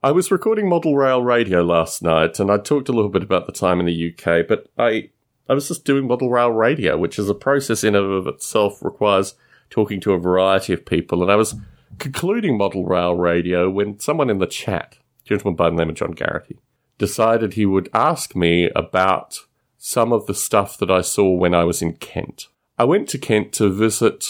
I was recording Model Rail Radio last night, and I talked a little bit about the time in the UK, but I I was just doing Model Rail Radio, which is a process in and of itself requires talking to a variety of people, and I was concluding Model Rail Radio when someone in the chat, gentleman by the name of John Garrity, decided he would ask me about some of the stuff that I saw when I was in Kent. I went to Kent to visit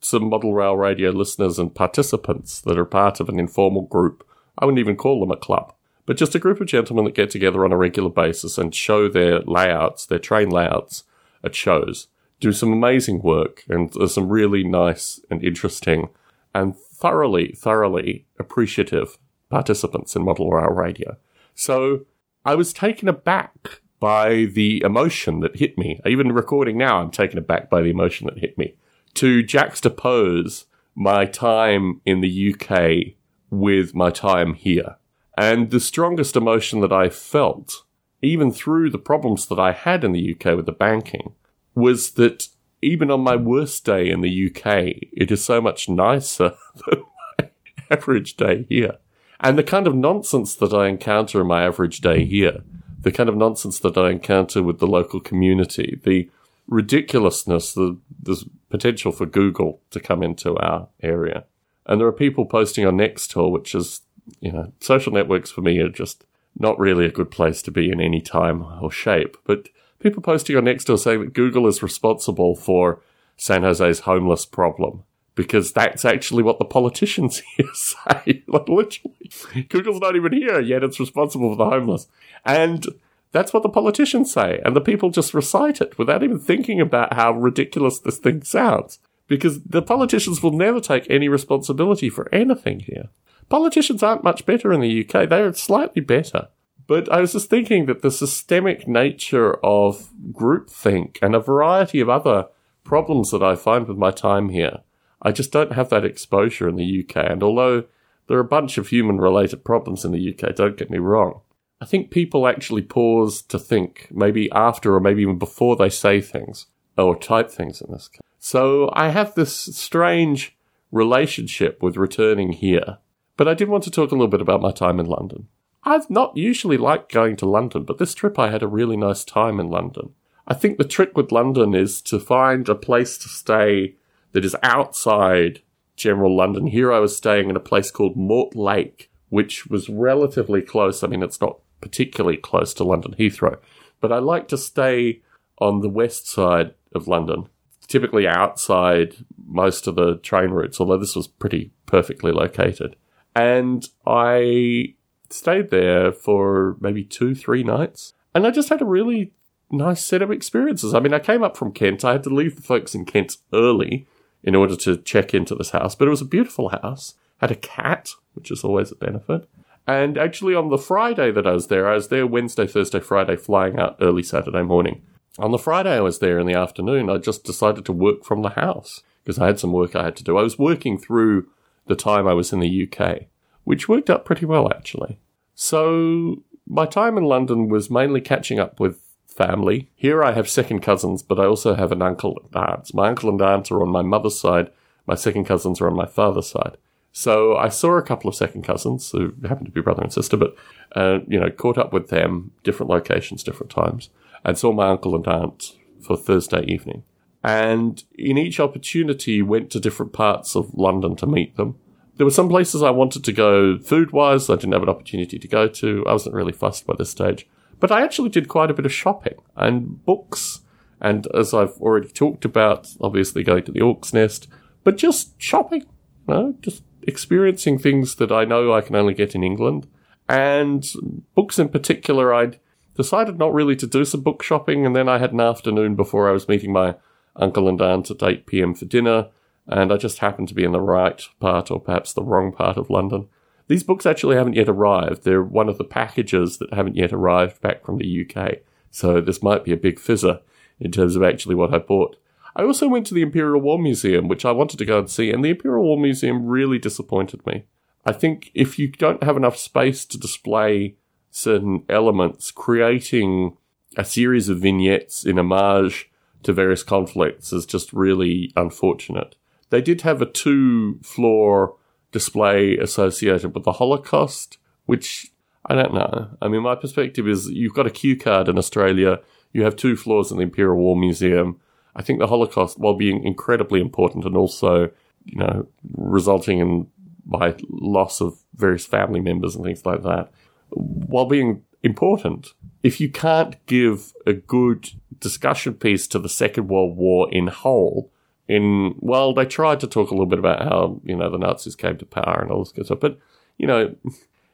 some Model Rail Radio listeners and participants that are part of an informal group I wouldn't even call them a club, but just a group of gentlemen that get together on a regular basis and show their layouts, their train layouts at shows, do some amazing work, and there's some really nice and interesting and thoroughly, thoroughly appreciative participants in Model Rail Radio. So I was taken aback by the emotion that hit me. Even recording now, I'm taken aback by the emotion that hit me. To juxtapose my time in the UK with my time here. And the strongest emotion that I felt, even through the problems that I had in the UK with the banking, was that even on my worst day in the UK, it is so much nicer than my average day here. And the kind of nonsense that I encounter in my average day here, the kind of nonsense that I encounter with the local community, the ridiculousness, the, the potential for Google to come into our area, and there are people posting on Nextdoor, which is, you know, social networks for me are just not really a good place to be in any time or shape. But people posting on Nextdoor saying that Google is responsible for San Jose's homeless problem because that's actually what the politicians here say. like literally, Google's not even here yet; it's responsible for the homeless, and that's what the politicians say, and the people just recite it without even thinking about how ridiculous this thing sounds because the politicians will never take any responsibility for anything here. Politicians aren't much better in the UK, they are slightly better. But I was just thinking that the systemic nature of groupthink and a variety of other problems that I find with my time here, I just don't have that exposure in the UK. And although there are a bunch of human related problems in the UK, don't get me wrong, I think people actually pause to think, maybe after or maybe even before they say things, or type things in this case. So I have this strange relationship with returning here. But I did want to talk a little bit about my time in London. I've not usually liked going to London, but this trip I had a really nice time in London. I think the trick with London is to find a place to stay that is outside general London. Here I was staying in a place called Mortlake, which was relatively close. I mean, it's not particularly close to London Heathrow, but I like to stay on the west side of London typically outside most of the train routes, although this was pretty perfectly located. And I stayed there for maybe two, three nights. And I just had a really nice set of experiences. I mean, I came up from Kent. I had to leave the folks in Kent early in order to check into this house, but it was a beautiful house. Had a cat, which is always a benefit. And actually, on the Friday that I was there, I was there Wednesday, Thursday, Friday, flying out early Saturday morning. On the Friday I was there in the afternoon, I just decided to work from the house because I had some work I had to do. I was working through the time I was in the UK, which worked out pretty well actually. So my time in London was mainly catching up with family. Here I have second cousins, but I also have an uncle and aunts. My uncle and aunt are on my mother's side. My second cousins are on my father's side. So I saw a couple of second cousins who happened to be brother and sister, but uh, you know, caught up with them, different locations, different times and saw my uncle and aunt for Thursday evening. And in each opportunity, went to different parts of London to meet them. There were some places I wanted to go food wise, I didn't have an opportunity to go to. I wasn't really fussed by this stage. But I actually did quite a bit of shopping and books. And as I've already talked about, obviously going to the Orc's Nest, but just shopping, you know, just experiencing things that I know I can only get in England. And books in particular, I'd decided not really to do some book shopping, and then I had an afternoon before I was meeting my uncle and aunt at 8 pm for dinner, and I just happened to be in the right part, or perhaps the wrong part of London. These books actually haven't yet arrived. They're one of the packages that haven't yet arrived back from the UK, so this might be a big fizzer in terms of actually what I bought. I also went to the Imperial War Museum, which I wanted to go and see, and the Imperial War Museum really disappointed me. I think if you don't have enough space to display certain elements, creating a series of vignettes in homage to various conflicts is just really unfortunate. They did have a two floor display associated with the Holocaust, which I don't know. I mean, my perspective is you've got a Q card in Australia, you have two floors in the Imperial War Museum. I think the Holocaust, while being incredibly important and also, you know, resulting in my loss of various family members and things like that, while being important, if you can't give a good discussion piece to the Second World War in whole, in well, they tried to talk a little bit about how you know the Nazis came to power and all this good stuff, but you know,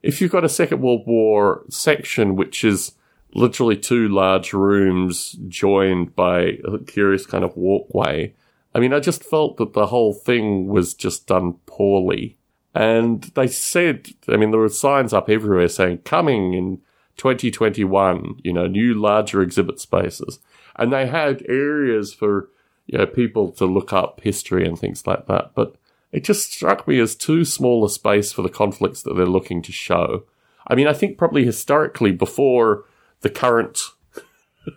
if you've got a Second World War section which is literally two large rooms joined by a curious kind of walkway, I mean, I just felt that the whole thing was just done poorly. And they said, I mean, there were signs up everywhere saying coming in 2021, you know, new larger exhibit spaces. And they had areas for, you know, people to look up history and things like that. But it just struck me as too small a space for the conflicts that they're looking to show. I mean, I think probably historically before the current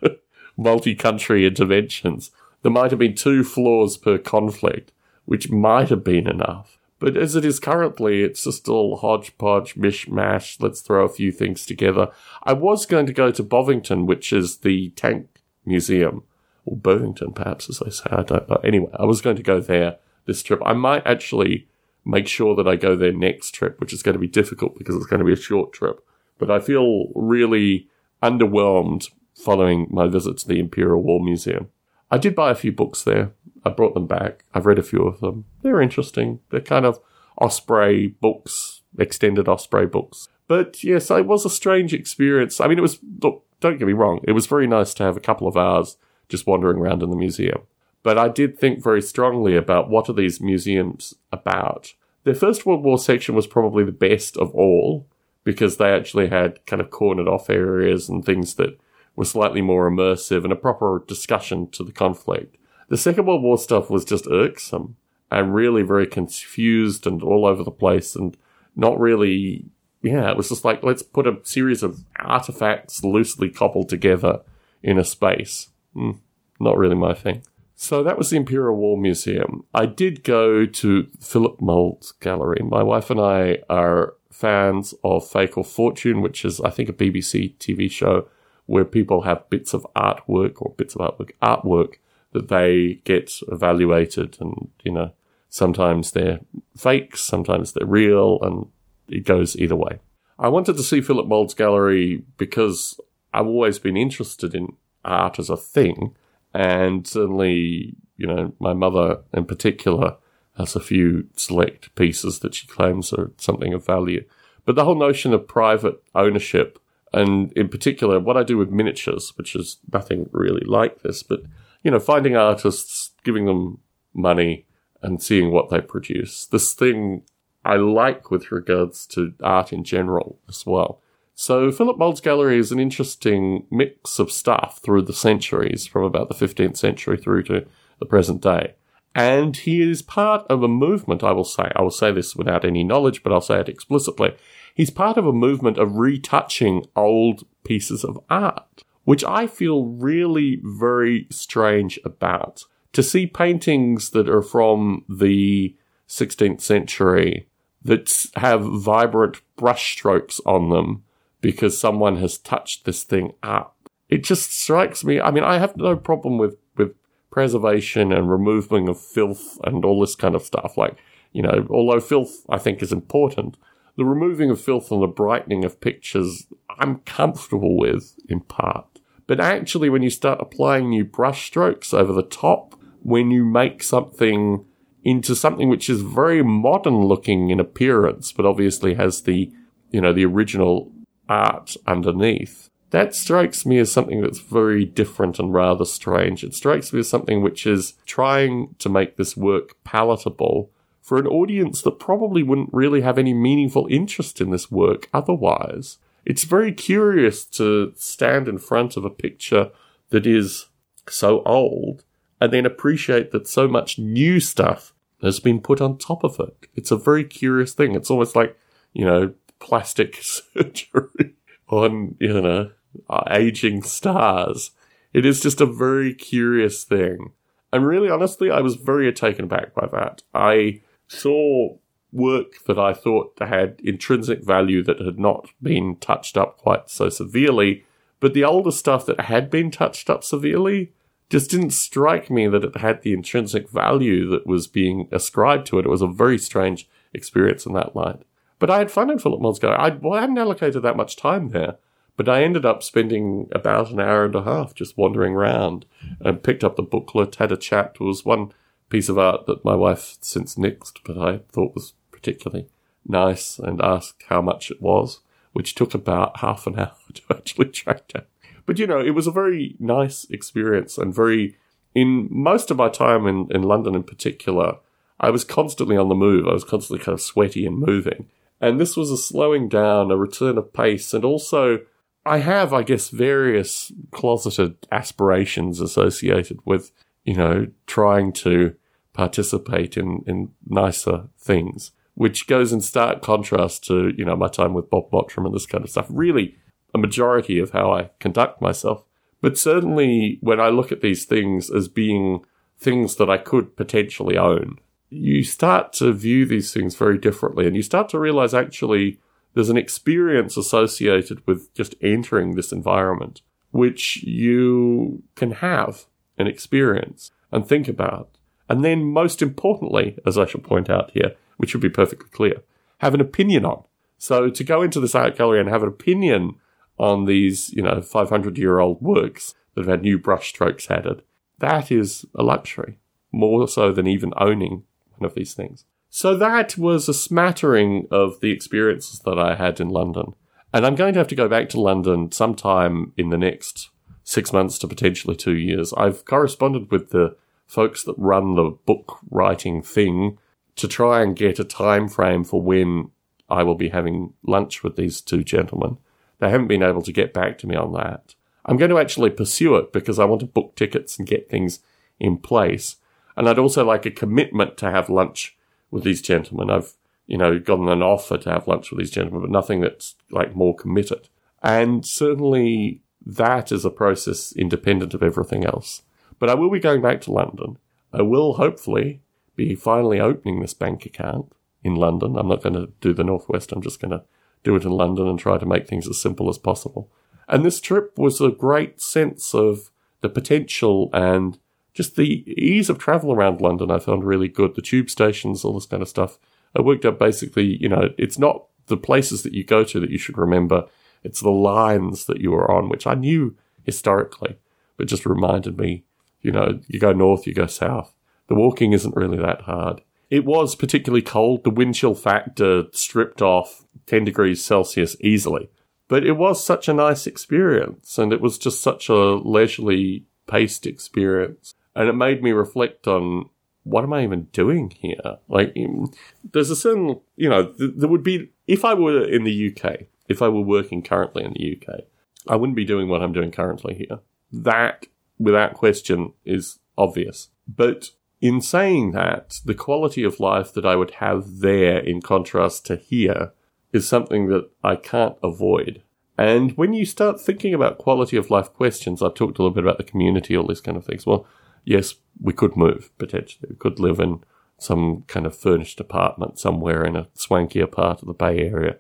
multi country interventions, there might have been two floors per conflict, which might have been enough. But as it is currently, it's just all hodgepodge, mishmash. Let's throw a few things together. I was going to go to Bovington, which is the tank museum, or Bovington, perhaps, as they say. I don't know. Anyway, I was going to go there this trip. I might actually make sure that I go there next trip, which is going to be difficult because it's going to be a short trip. But I feel really underwhelmed following my visit to the Imperial War Museum. I did buy a few books there. I brought them back. I've read a few of them. They're interesting. They're kind of Osprey books, extended Osprey books. But yes, it was a strange experience. I mean, it was, look, don't get me wrong, it was very nice to have a couple of hours just wandering around in the museum. But I did think very strongly about what are these museums about. Their First World War section was probably the best of all because they actually had kind of cornered off areas and things that were slightly more immersive and a proper discussion to the conflict. The Second World War stuff was just irksome and really very confused and all over the place and not really, yeah, it was just like, let's put a series of artifacts loosely coupled together in a space. Mm, not really my thing. So that was the Imperial War Museum. I did go to Philip Mould Gallery. My wife and I are fans of Fake or Fortune, which is, I think, a BBC TV show where people have bits of artwork or bits of artwork, artwork that they get evaluated and, you know, sometimes they're fakes, sometimes they're real, and it goes either way. I wanted to see Philip Mould's gallery because I've always been interested in art as a thing, and certainly, you know, my mother in particular has a few select pieces that she claims are something of value. But the whole notion of private ownership, and in particular, what I do with miniatures, which is nothing really like this, but, you know, finding artists, giving them money, and seeing what they produce. This thing I like with regards to art in general as well. So Philip Mould's gallery is an interesting mix of stuff through the centuries, from about the 15th century through to the present day. And he is part of a movement, I will say. I will say this without any knowledge, but I'll say it explicitly. He's part of a movement of retouching old pieces of art, which I feel really very strange about. To see paintings that are from the 16th century that have vibrant brushstrokes on them because someone has touched this thing up. It just strikes me. I mean, I have no problem with, with preservation and removing of filth and all this kind of stuff. Like, you know, although filth I think is important, the removing of filth and the brightening of pictures I'm comfortable with in part. But actually, when you start applying new brushstrokes over the top, when you make something into something which is very modern looking in appearance, but obviously has the, you know, the original art underneath. That strikes me as something that's very different and rather strange. It strikes me as something which is trying to make this work palatable for an audience that probably wouldn't really have any meaningful interest in this work otherwise. It's very curious to stand in front of a picture that is so old and then appreciate that so much new stuff has been put on top of it. It's a very curious thing. It's almost like, you know, plastic surgery on, you know, uh, aging stars. It is just a very curious thing. And really, honestly, I was very taken aback by that. I saw work that I thought had intrinsic value that had not been touched up quite so severely. But the older stuff that had been touched up severely just didn't strike me that it had the intrinsic value that was being ascribed to it. It was a very strange experience in that light. But I had fun in Philip Mould's. I, well, I hadn't allocated that much time there, but I ended up spending about an hour and a half just wandering around and picked up the booklet, had a chat. There was one piece of art that my wife since nixed, but I thought was particularly nice and asked how much it was, which took about half an hour to actually track down. But you know, it was a very nice experience and very, in most of my time in, in London in particular, I was constantly on the move. I was constantly kind of sweaty and moving. And this was a slowing down, a return of pace, and also I have, I guess, various closeted aspirations associated with, you know, trying to participate in, in nicer things, which goes in stark contrast to, you know, my time with Bob Mottram and this kind of stuff. Really, a majority of how I conduct myself. But certainly when I look at these things as being things that I could potentially own, you start to view these things very differently and you start to realize actually there's an experience associated with just entering this environment, which you can have an experience and think about. And then most importantly, as I shall point out here, which should be perfectly clear, have an opinion on. So to go into this art gallery and have an opinion on these, you know, 500 year old works that have had new brushstrokes added, that is a luxury, more so than even owning one of these things. So that was a smattering of the experiences that I had in London. And I'm going to have to go back to London sometime in the next six months to potentially two years. I've corresponded with the folks that run the book writing thing to try and get a time frame for when I will be having lunch with these two gentlemen. They haven't been able to get back to me on that. I'm going to actually pursue it because I want to book tickets and get things in place. And I'd also like a commitment to have lunch with these gentlemen. I've, you know, gotten an offer to have lunch with these gentlemen, but nothing that's like more committed. And certainly that is a process independent of everything else. But I will be going back to London. I will hopefully be finally opening this bank account in London. I'm not going to do the Northwest. I'm just going to do it in London and try to make things as simple as possible. And this trip was a great sense of the potential and just the ease of travel around London I found really good. The tube stations, all this kind of stuff. I worked out basically, you know, it's not the places that you go to that you should remember. It's the lines that you are on, which I knew historically, but just reminded me, you know, you go north, you go south. The walking isn't really that hard. It was particularly cold. The wind chill factor stripped off 10 degrees Celsius easily. But it was such a nice experience and it was just such a leisurely paced experience and it made me reflect on what am I even doing here? Like, mm, there's a certain, you know, there would be, if I were in the UK, if I were working currently in the UK, I wouldn't be doing what I'm doing currently here. That, without question, is obvious. But in saying that, the quality of life that I would have there in contrast to here is something that I can't avoid. And when you start thinking about quality of life questions, I've talked a little bit about the community, all these kind of things. Well, yes, we could move potentially. We could live in some kind of furnished apartment somewhere in a swankier part of the Bay Area.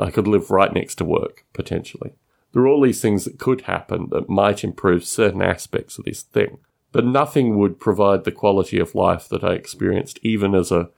I could live right next to work potentially. There are all these things that could happen that might improve certain aspects of this thing, but nothing would provide the quality of life that I experienced even as a,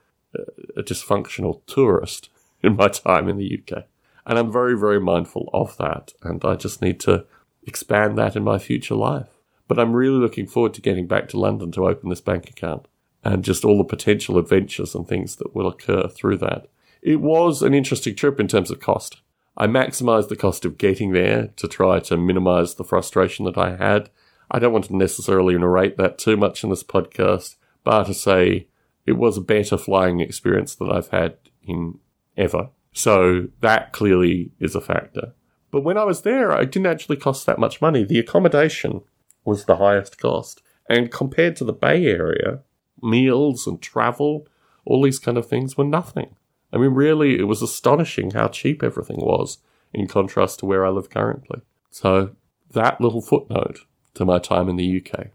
a dysfunctional tourist in my time in the UK. And I'm very, very mindful of that. And I just need to expand that in my future life. But I'm really looking forward to getting back to London to open this bank account and just all the potential adventures and things that will occur through that. It was an interesting trip in terms of cost. I maximized the cost of getting there to try to minimize the frustration that I had. I don't want to necessarily narrate that too much in this podcast, but to say it was a better flying experience than I've had in ever. So that clearly is a factor. But when I was there, it didn't actually cost that much money. The accommodation was the highest cost. And compared to the Bay Area, meals and travel, all these kind of things were nothing. I mean, really, it was astonishing how cheap everything was in contrast to where I live currently. So, that little footnote to my time in the UK.